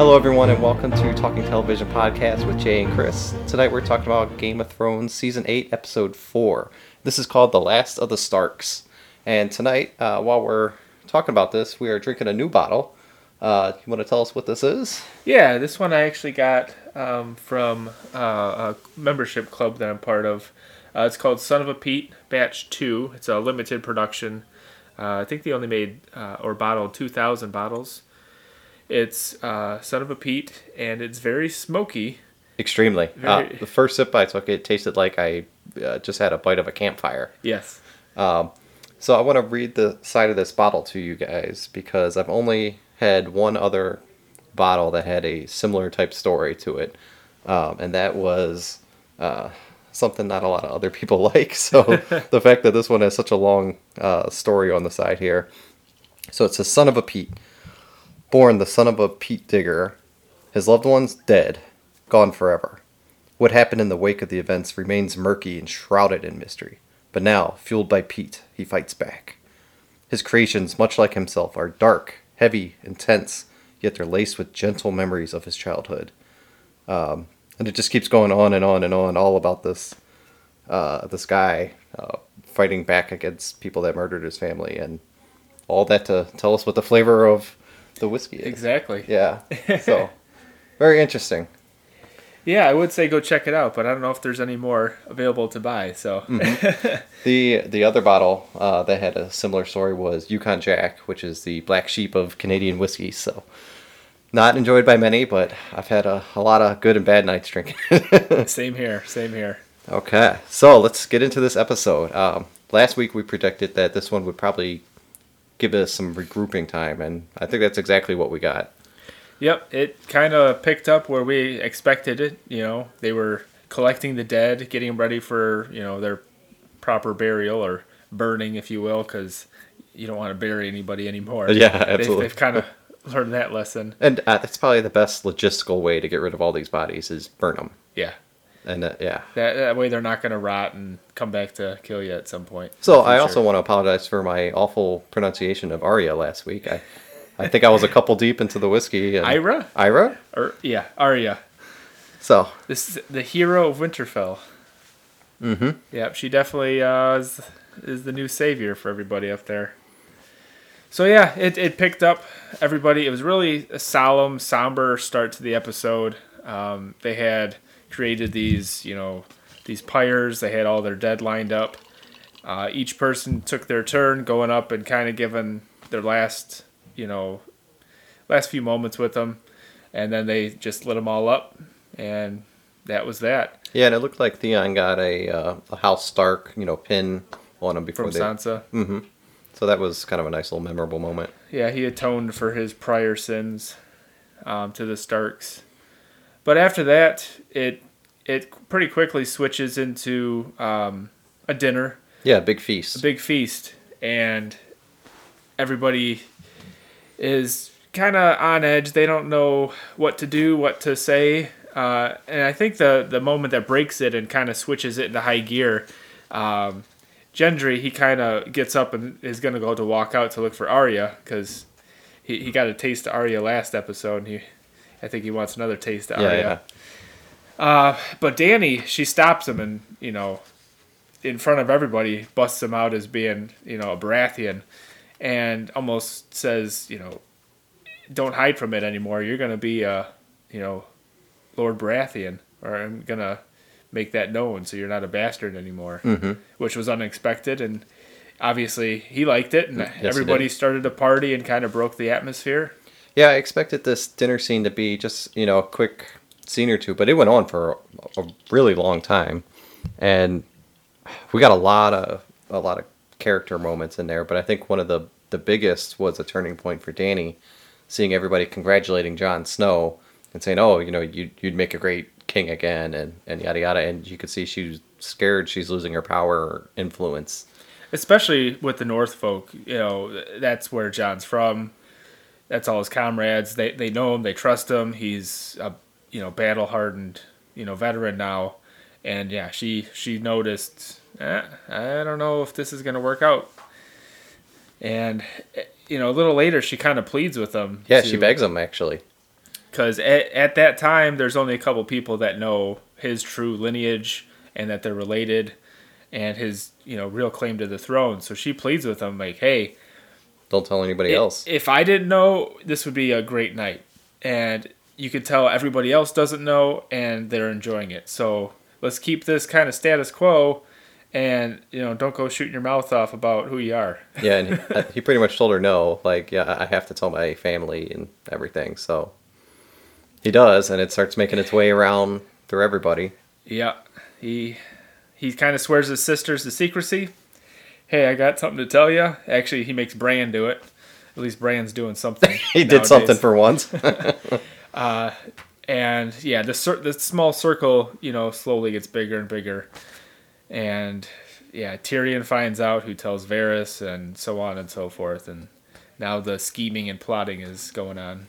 Hello, everyone, and welcome to Talking Television Podcast with Jay and Chris. Tonight we're talking about Game of Thrones Season 8, Episode 4. This is called The Last of the Starks. And tonight, uh, while we're talking about this, we are drinking a new bottle. Uh, you want to tell us what this is? Yeah, this one I actually got um, from uh, a membership club that I'm part of. Uh, it's called Son of a Peat Batch 2. It's a limited production. Uh, I think they only made uh, or bottled 2,000 bottles. It's uh, Son of a Peat, and it's very smoky. Extremely. Uh, the first sip I took, it tasted like I uh, just had a bite of a campfire. Yes. Um, so I want to read the side of this bottle to you guys because I've only had one other bottle that had a similar type story to it, um, and that was uh, something not a lot of other people like. So the fact that this one has such a long uh, story on the side here. So it says, "Son of a Peat, born the son of a peat digger, his loved ones dead, gone forever." What happened in the wake of the events remains murky and shrouded in mystery. But now, fueled by peat, he fights back. His creations, much like himself, are dark, heavy, intense, yet they're laced with gentle memories of his childhood. Um, and it just keeps going on and on and on, all about this uh, this guy uh, fighting back against people that murdered his family, and all that to tell us what the flavor of the whiskey is. Exactly. Yeah. So, very interesting. Yeah, I would say go check it out, but I don't know if there's any more available to buy. So The the other bottle uh, that had a similar story was Yukon Jack, which is the black sheep of Canadian whiskey. So, not enjoyed by many, but I've had a, a lot of good and bad nights drinking. same here. Same here. okay, so let's get into this episode. Um, last week we predicted that this one would probably give us some regrouping time, and I think that's exactly what we got. Yep, it kind of picked up where we expected it. You know, they were collecting the dead, getting them ready for you know their proper burial or burning, if you will, because you don't want to bury anybody anymore. Yeah, They've- absolutely. They've, kind of learned that lesson. And uh, that's probably the best logistical way to get rid of all these bodies is burn them. Yeah, And uh, yeah, that that way they're not going to rot and come back to kill you at some point. So I also want to apologize for my awful pronunciation of Arya last week. I, I think I was a couple deep into the whiskey. And Ira Ira. or yeah Arya. So This is the hero of Winterfell. mm-hmm. Yep, she definitely uh, is, is the new savior for everybody up there. So yeah, it, it picked up everybody. It was really a solemn, somber start to the episode. Um, they had created these, you know, these pyres. They had all their dead lined up. Uh, each person took their turn going up and kind of giving their last, you know, last few moments with them, and then they just lit them all up, and that was that yeah, and it looked like Theon got a, uh, a House Stark, you know, pin on him before from they. Sansa. Mm-hmm. So that was kind of a nice little memorable moment. Yeah, he atoned for his prior sins um, to the Starks. But after that, it it pretty quickly switches into um, a dinner, Yeah, big feast. a big feast, and everybody is kind of on edge. They don't know what to do, what to say. Uh, and I think the the moment that breaks it and kind of switches it into high gear, um, Gendry he kind of gets up and is gonna go to walk out to look for Arya because he, he got a taste of Arya last episode. And he, I think he wants another taste of yeah, Arya. yeah. Uh, but Danny, she stops him and, you know, in front of everybody, busts him out as being, you know, a Baratheon and almost says, you know, don't hide from it anymore. You're going to be, uh, you know, Lord Baratheon, or I'm going to make that known so you're not a bastard anymore, Mm-hmm. which was unexpected. And obviously he liked it, and he everybody started to party and kind of broke the atmosphere. Yeah, I expected this dinner scene to be just you know a quick scene or two, but it went on for a, a really long time, and we got a lot of a lot of character moments in there. But I think one of the the biggest was a turning point for Danny, seeing everybody congratulating Jon Snow and saying, "Oh, you know, you you'd make a great king again," and and yada yada. And you could see she's scared she's losing her power or influence. especially with the North folk. You know, that's where Jon's from. That's all his comrades. They they know him. They trust him. He's a you know battle hardened you know veteran now, and yeah, she she noticed. Eh, I don't know if this is gonna work out. And eh, you know, a little later, she kind of pleads with him. Yeah, to- she begs him actually. because at, at that time there's only a couple people that know his true lineage and that they're related and his you know real claim to the throne so she pleads with him like hey Don't tell anybody i- else. if i didn't know this would be a great night and you could tell everybody else doesn't know and they're enjoying it so let's keep this kind of status quo and you know don't go shooting your mouth off about who you are yeah, and he, uh, he pretty much told her no. Like, yeah, I I have to tell my family and everything. So he does, and it starts making its way around through everybody. Yeah, he he kind of swears his sisters to secrecy. Hey, I got something to tell you. Actually, he makes Bran do it. At least Bran's doing something. He did something for once. Uh, and yeah, the cir- the small circle, you know, slowly gets bigger and bigger. And yeah, Tyrion finds out who tells Varys, and so on and so forth. And now the scheming and plotting is going on.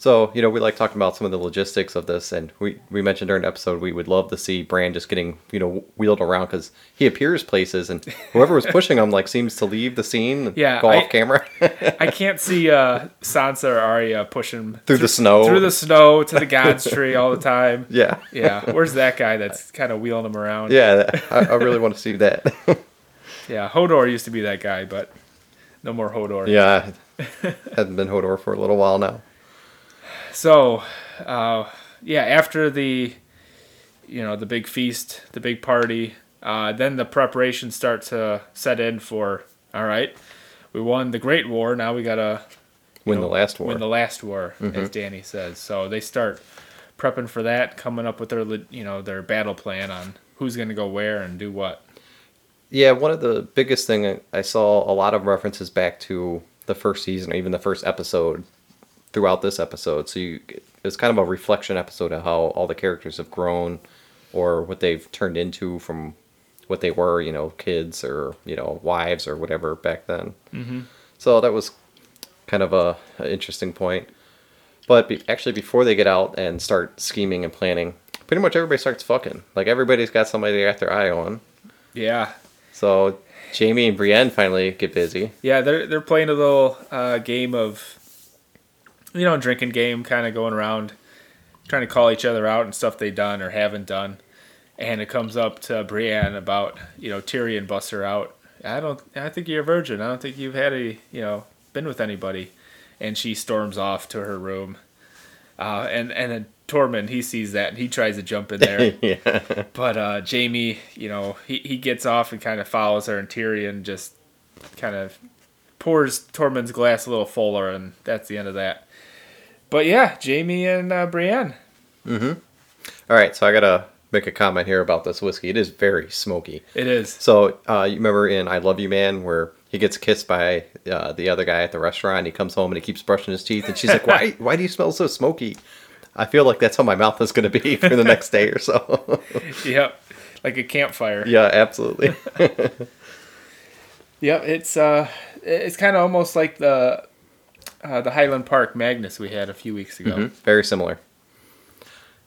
So, you know, we like talking about some of the logistics of this, and we, we mentioned during the episode we would love to see Bran just getting, you know, wheeled around because he appears places, and whoever was pushing him, like, seems to leave the scene and Yeah, go I- off camera I can't see uh, Sansa or Arya pushing through the snow. through the snow to the God's tree all the time. yeah. Yeah, where's that guy that's kind of wheeling him around? Yeah, I, I really want to see that. Yeah, Hodor used to be that guy, but no more Hodor. yeah, hasn't been Hodor for a little while now. So, uh, yeah, after the, you know, the big feast, the big party, uh, then the preparations start to set in for. All right, we won the Great War. Now we gotta Win know, the last war. Win the last war, as Danny says. So they start prepping for that, coming up with their, you know, their battle plan on who's gonna go where and do what. Yeah, one of the biggest thing I- I saw a lot of references back to the first season or even the first episode throughout this episode. So you, it's kind of a reflection episode of how all the characters have grown or what they've turned into from what they were, you know, kids or you know wives or whatever back then. Mm-hmm. So that was kind of a, a interesting point. But be, actually, before they get out and start scheming and planning, pretty much everybody starts fucking. Like everybody's got somebody they got their eye on. Yeah, So Jaime and Brienne finally get busy. Yeah, they're they're playing a little uh, game of, you know, drinking game, kind of going around, trying to call each other out and stuff they've done or haven't done, and it comes up to Brienne about you know Tyrion busts her out. I don't. I think you're a virgin. I don't think you've had a you know been with anybody, and she storms off to her room, uh, and and then Tormund he sees that and he tries to jump in there. yeah. But uh, Jaime, you know, he, he gets off and kind of follows her, and Tyrion just kind of pours Tormund's glass a little fuller, and that's the end of that. But yeah, Jaime and uh, Brienne. All right, so I gotta make a comment here about this whiskey. It is very smoky. It is. So uh, you remember in I Love You Man where he gets kissed by uh, the other guy at the restaurant. He comes home and he keeps brushing his teeth, and she's like, "Why? Why do you smell so smoky?" I feel like that's how my mouth is going to be for the next day or so. Yep. Like a campfire. yeah, absolutely. Yep. It's uh, it's kind of almost like the uh, the Highland Park Magnus we had a few weeks ago. Mhm, Very similar.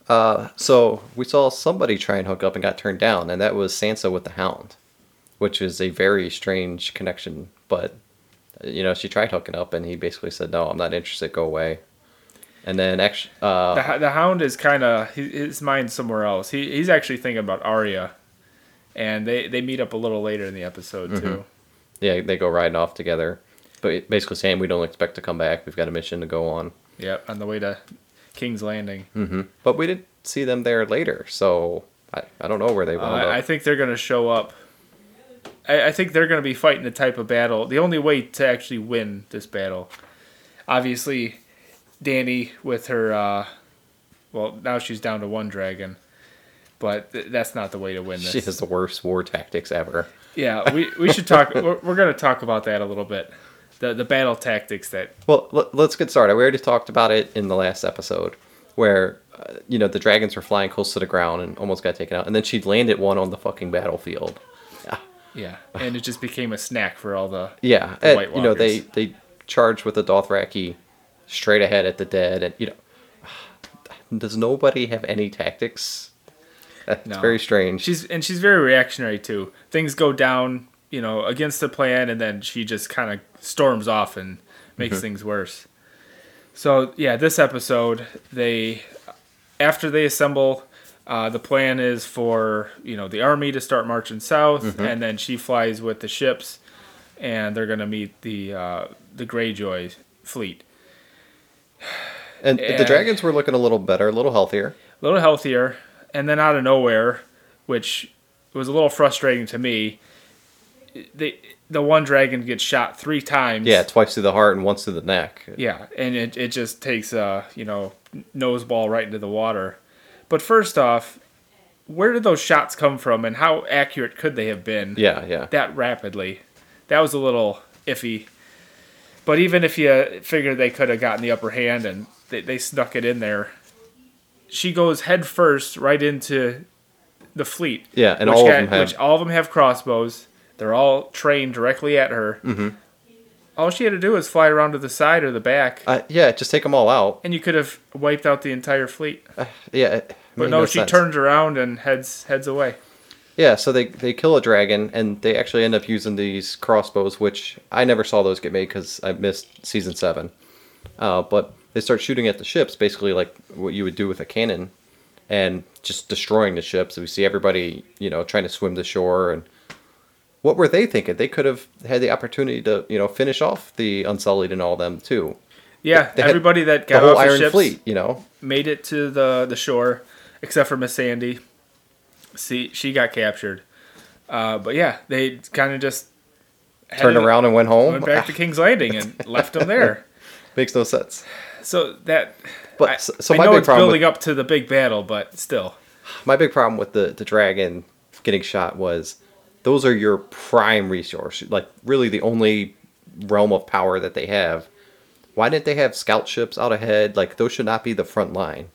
Uh, so we saw somebody try and hook up and got turned down, and that was Sansa with the Hound, which is a very strange connection. But you know, she tried hooking up, and he basically said, "No, I'm not interested. Go away." And then actually, uh, The, the Hound is kind of his mind's somewhere else. He he's actually thinking about Arya, and they they meet up a little later in the episode too. yeah, they go riding off together, but basically saying we don't expect to come back. We've got a mission to go on. Yep, on the way to King's Landing. hmm But we didn't see them there later, so I, I don't know where they Uh, wound I think they're going to show up. I, I think they're going to be fighting the type of battle. The only way to actually win this battle, obviously, Danny with her. Uh, well, now she's down to one dragon, but th- that's not the way to win this. She has the worst war tactics ever. Yeah, we, we should talk. We're, we're going to talk about that a little bit. The the battle tactics that Well, let, let's get started. We already talked about it in the last episode, where uh, you know the dragons were flying close to the ground and almost got taken out, and then she landed one on the fucking battlefield. yeah, Yeah, and it just became a snack for all the Yeah, The and, you know they they charged with the Dothraki straight ahead at the dead, and you know, does nobody have any tactics? That's No. very strange. She's and she's very reactionary too. Things go down, you know, against the plan, and then she just kind of storms off and makes things worse. So yeah, this episode they after they assemble, uh, the plan is for you know the army to start marching south, Mm-hmm. and then she flies with the ships, and they're gonna meet the uh, the Greyjoy fleet. And Yeah. the dragons were looking a little better, a little healthier. a little healthier, and then out of nowhere, which was a little frustrating to me, the the one dragon gets shot three times. Yeah, twice to the heart and once to the neck. Yeah, and it, it just takes a you know nose ball right into the water. But first off, where did those shots come from, and how accurate could they have been Yeah, yeah. that rapidly? That was a little iffy. But even if you figure they could have gotten the upper hand and they, they snuck it in there, she goes head first right into the fleet. Yeah, and all of them have- which all of them have crossbows. They're all trained directly at her. Mm-hmm. All she had to do was fly around to the side or the back, Uh, yeah, just take them all out. and you could have wiped out the entire fleet. Yeah. it But made no, she sense. turns around and heads heads away. Yeah, so they they kill a dragon, and they actually end up using these crossbows, which I never saw those get made because I missed season seven. Uh, but they start shooting at the ships, basically like what you would do with a cannon, and just destroying the ships. We see everybody, you know, trying to swim to shore, and what were they thinking? They could have had the opportunity to, you know, finish off the Unsullied and all them too. Yeah, They everybody that The got whole off the Iron ships Fleet, you know. made it to the the shore, except for Missandei. See, she got captured. Uh, but yeah, they kind of just Turned around and went home. went back to King's Landing and left them there. Makes no sense. So that, But I, so, so I my know big it's problem with- building up to the big battle, but still, my big problem with the the dragon getting shot was those are your prime resource like really the only realm of power that they have. Why didn't they have scout ships out ahead? Like those should not be the front line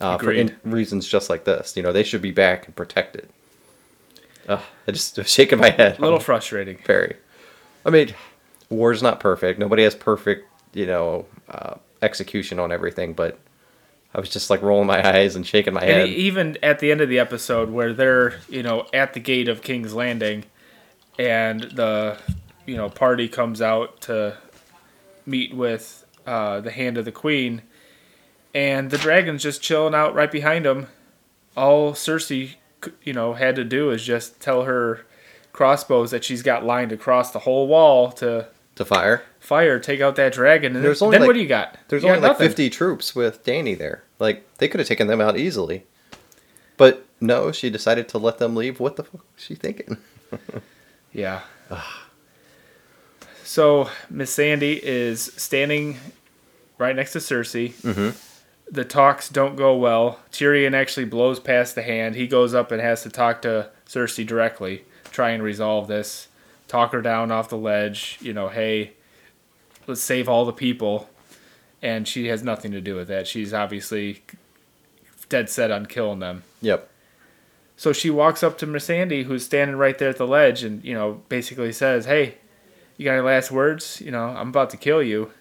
uh, for in, reasons just like this. You know they should be back and protected. Uh, i just was shaking my head. A little on frustrating. Very. i mean war's not perfect. Nobody has perfect you know uh, execution on everything but i was just like rolling my eyes and shaking my head e- even at the end of the episode, where they're you know at the gate of King's Landing, and the you know party comes out to meet with uh, the Hand of the Queen, and the dragon's just chilling out right behind him. All Cersei, you know, had to do is just tell her crossbows that she's got lined across the whole wall to to fire fire, take out that dragon, and There's then, only then like- what do you got? There's You got only like nothing. 50 troops with Danny there. Like they could have taken them out easily. But no, she decided to let them leave. What the fuck was she thinking? Yeah. so Missandei is standing right next to Cersei. Mm-hmm. The talks don't go well. Tyrion actually blows past the hand. He goes up and has to talk to Cersei directly, try and resolve this, talk her down off the ledge. You know, hey, let's save all the people. And she has nothing to do with that. She's obviously dead set on killing them. Yep. So she walks up to Missandei, who's standing right there at the ledge, and you know basically says, "Hey, you got any last words? You know, I'm about to kill you."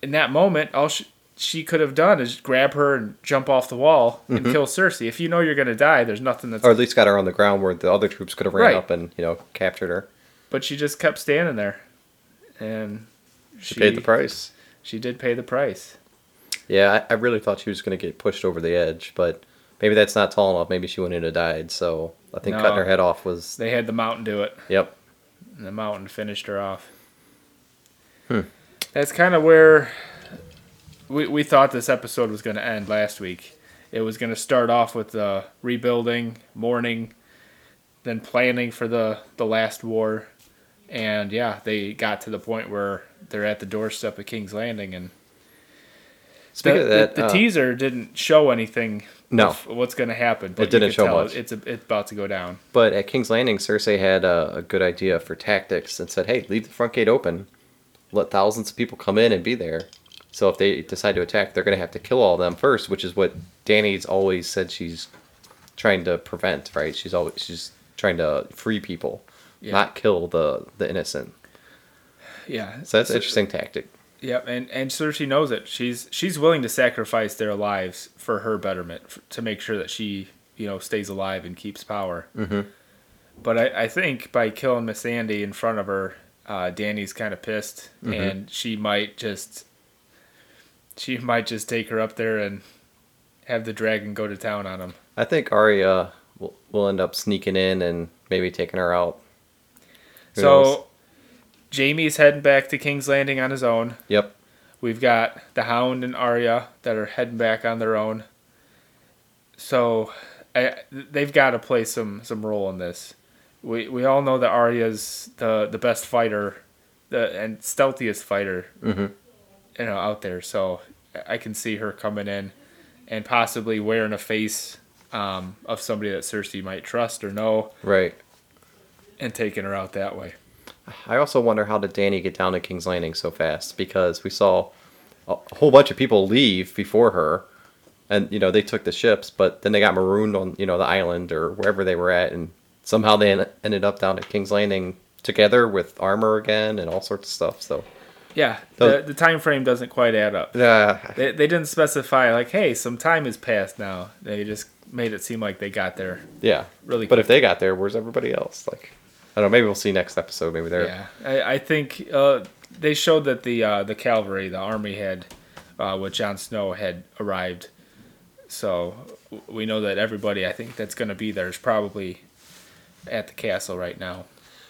In that moment, all she, she could have done is grab her and jump off the wall and mm-hmm. kill Cersei. If you know you're gonna die, there's nothing that's. Or at least got her on the ground where the other troops could have ran Right. up and, you know, captured her. But she just kept standing there, and She paid the price. She did pay the price. Yeah, I, I really thought she was going to get pushed over the edge, but maybe that's not tall enough. Maybe she wouldn't have died. So I think No. cutting her head off was. They had the mountain do it. Yep. and the mountain finished her off. Hmm. That's kind of where we, we thought this episode was going to end last week. It was going to start off with the rebuilding, mourning, then planning for the, the last war. And yeah, they got to the point where they're at the doorstep of King's Landing. And Speaking the, of that, the, the uh, teaser didn't show anything No. of what's going to happen. But you didn't show much. It's, a, it's about to go down. But at King's Landing, Cersei had a, a good idea for tactics and said, "Hey, leave the front gate open, let thousands of people come in and be there. So if they decide to attack, they're going to have to kill all of them first, which is what Danny's always said she's trying to prevent. Right? She's always she's trying to free people, Yeah. not kill the the innocent. Yeah. So that's an interesting tactic. Yep, and and Cersei knows it. She's she's willing to sacrifice their lives for her betterment f to make sure that she you know stays alive and keeps power. Mhm. But I, I think by killing Missandei in front of her, uh, Danny's kind of pissed, Mm-hmm. and she might just she might just take her up there and have the dragon go to town on him. I think Arya will, will end up sneaking in and maybe taking her out. So? Jaime's heading back to King's Landing on his own. Yep. We've got the Hound and Arya that are heading back on their own. So I, they've got to play some some role in this. We we all know that Arya's the the best fighter, the and stealthiest fighter, hmm you know, out there. So I can see her coming in, and possibly wearing a face um, of somebody that Cersei might trust or know, Right. And taking her out that way. I also wonder how did Danny get down to King's Landing so fast? Because we saw a whole bunch of people leave before her, and you know they took the ships, but then they got marooned on you know the island or wherever they were at, and somehow they en- ended up down at King's Landing together with armor again and all sorts of stuff. So Yeah, the, the time frame doesn't quite add up. yeah, They, they didn't specify like, hey, some time has passed now. They just made it seem like they got there yeah. really. But quick. if they got there, where's everybody else? Like, I don't know. Maybe we'll see next episode. Maybe they're yeah, I, I think uh, they showed that the uh, the cavalry, the army had, uh, with Jon Snow had arrived. So we know that everybody, I think that's going to be there is probably at the castle right now.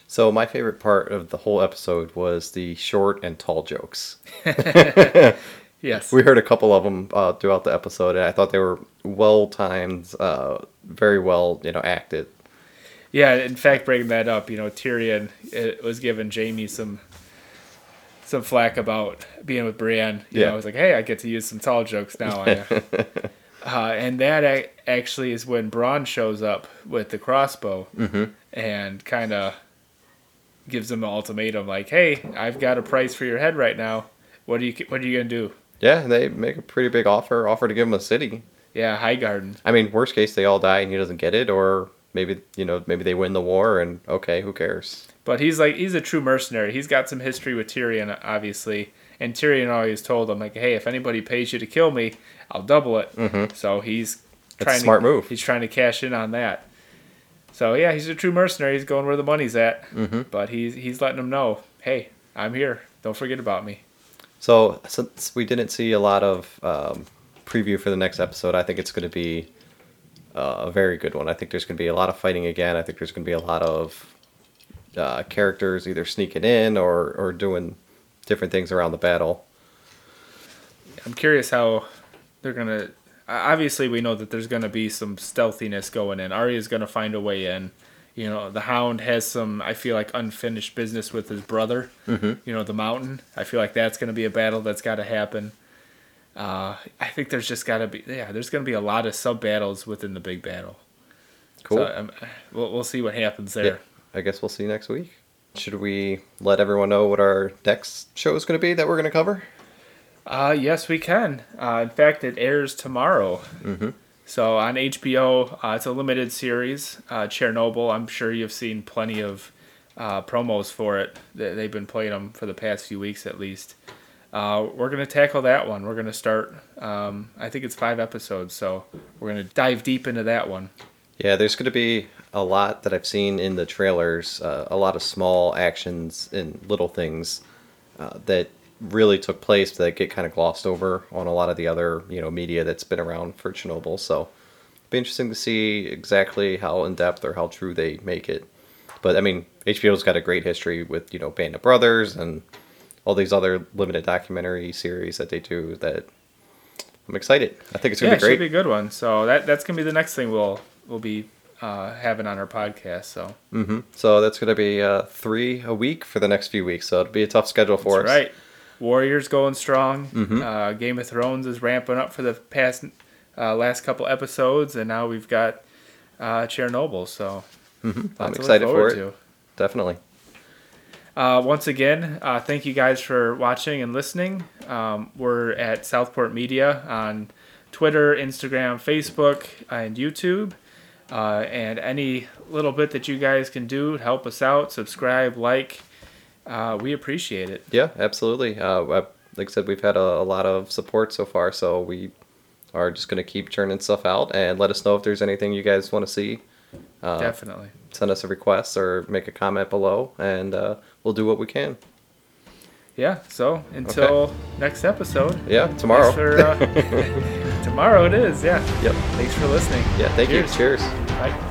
So my favorite part of the whole episode was the short and tall jokes. Yes. We heard a couple of them uh, throughout the episode, and I thought they were well timed, uh, very well, you know, acted. Yeah, in fact, bringing that up, you know, Tyrion it was giving Jaime some some flack about being with Brienne. You Yeah. know, I was like, hey, I get to use some tall jokes now. Uh, and that actually is when Bronn shows up with the crossbow Mhm. and kind of gives him an ultimatum, like, hey, I've got a price for your head right now. What are you What are you gonna do? Yeah, they make a pretty big offer, offer to give him a city. Yeah, Highgarden. I mean, worst case, they all die and he doesn't get it, or maybe you know, maybe they win the war, and okay, who cares? But he's like he's a true mercenary. He's got some history with Tyrion, obviously. And Tyrion always told him like, "Hey, if anybody pays you to kill me, I'll double it." Mhm. So he's That's trying a smart to, move. He's trying to cash in on that. So yeah, he's a true mercenary. He's going where the money's at. Mhm. But he's he's letting them know, "Hey, I'm here. Don't forget about me." So since we didn't see a lot of um, preview for the next episode, I think it's going to be a very good one. I think there's going to be a lot of fighting again. I think there's going to be a lot of uh, characters either sneaking in or or doing different things around the battle. I'm curious how they're gonna. Obviously, we know that there's gonna be some stealthiness going in. Arya's gonna find a way in. You know, the Hound has some. I feel like unfinished business with his brother. Mhm. You know, the Mountain. I feel like that's gonna be a battle that's got to happen. Uh, I think there's just got to be. Yeah, there's gonna be a lot of sub battles within the big battle. Cool. So, um, we'll we'll see what happens there. Yeah. I guess we'll see next week. Should we let everyone know what our next show is going to be that we're going to cover? Uh, yes, we can. Uh, in fact, it airs tomorrow. Mhm. So on HBO, uh, it's a limited series. Uh, Chernobyl. I'm sure you've seen plenty of uh, promos for it. They've been playing them for the past few weeks at least. Uh, we're gonna tackle that one. We're gonna start. Um, I think it's five episodes, so we're gonna dive deep into that one. Yeah, there's going to be a lot that I've seen in the trailers, uh, a lot of small actions and little things uh, that really took place that get kind of glossed over on a lot of the other, you know, media that's been around for Chernobyl. So, it'll be interesting to see exactly how in depth or how true they make it. But I mean, HBO's got a great history with, you know, Band of Brothers and all these other limited documentary series that they do that I'm excited. I think it's going Yeah, to it be should great. be a good one. So that that's gonna be the next thing we'll we'll be uh, having on our podcast. So hmm So that's going to be uh, three a week for the next few weeks. So it'll be a tough schedule for That's us. right. Warriors going strong. Mhm. Uh, Game of Thrones is ramping up for the past uh, last couple episodes, and now we've got uh, Chernobyl. So hmm I'm excited for it. to. Definitely. Uh, once again, uh, thank you guys for watching and listening. Um, we're at Southport Media on Twitter, Instagram, Facebook, and YouTube. Uh, and any little bit that you guys can do to help us out, subscribe, like, uh, we appreciate it. Yeah, absolutely. Uh, like I said, we've had a, a lot of support so far, so we are just going to keep churning stuff out and let us know if there's anything you guys want to see. Uh, Definitely. send us a request or make a comment below, and uh, we'll do what we can. yeah. So until next episode. Yeah, tomorrow. For, uh, tomorrow it is. Yeah. Yep. Thanks for listening. Yeah, thank Cheers. you. Cheers. Bye.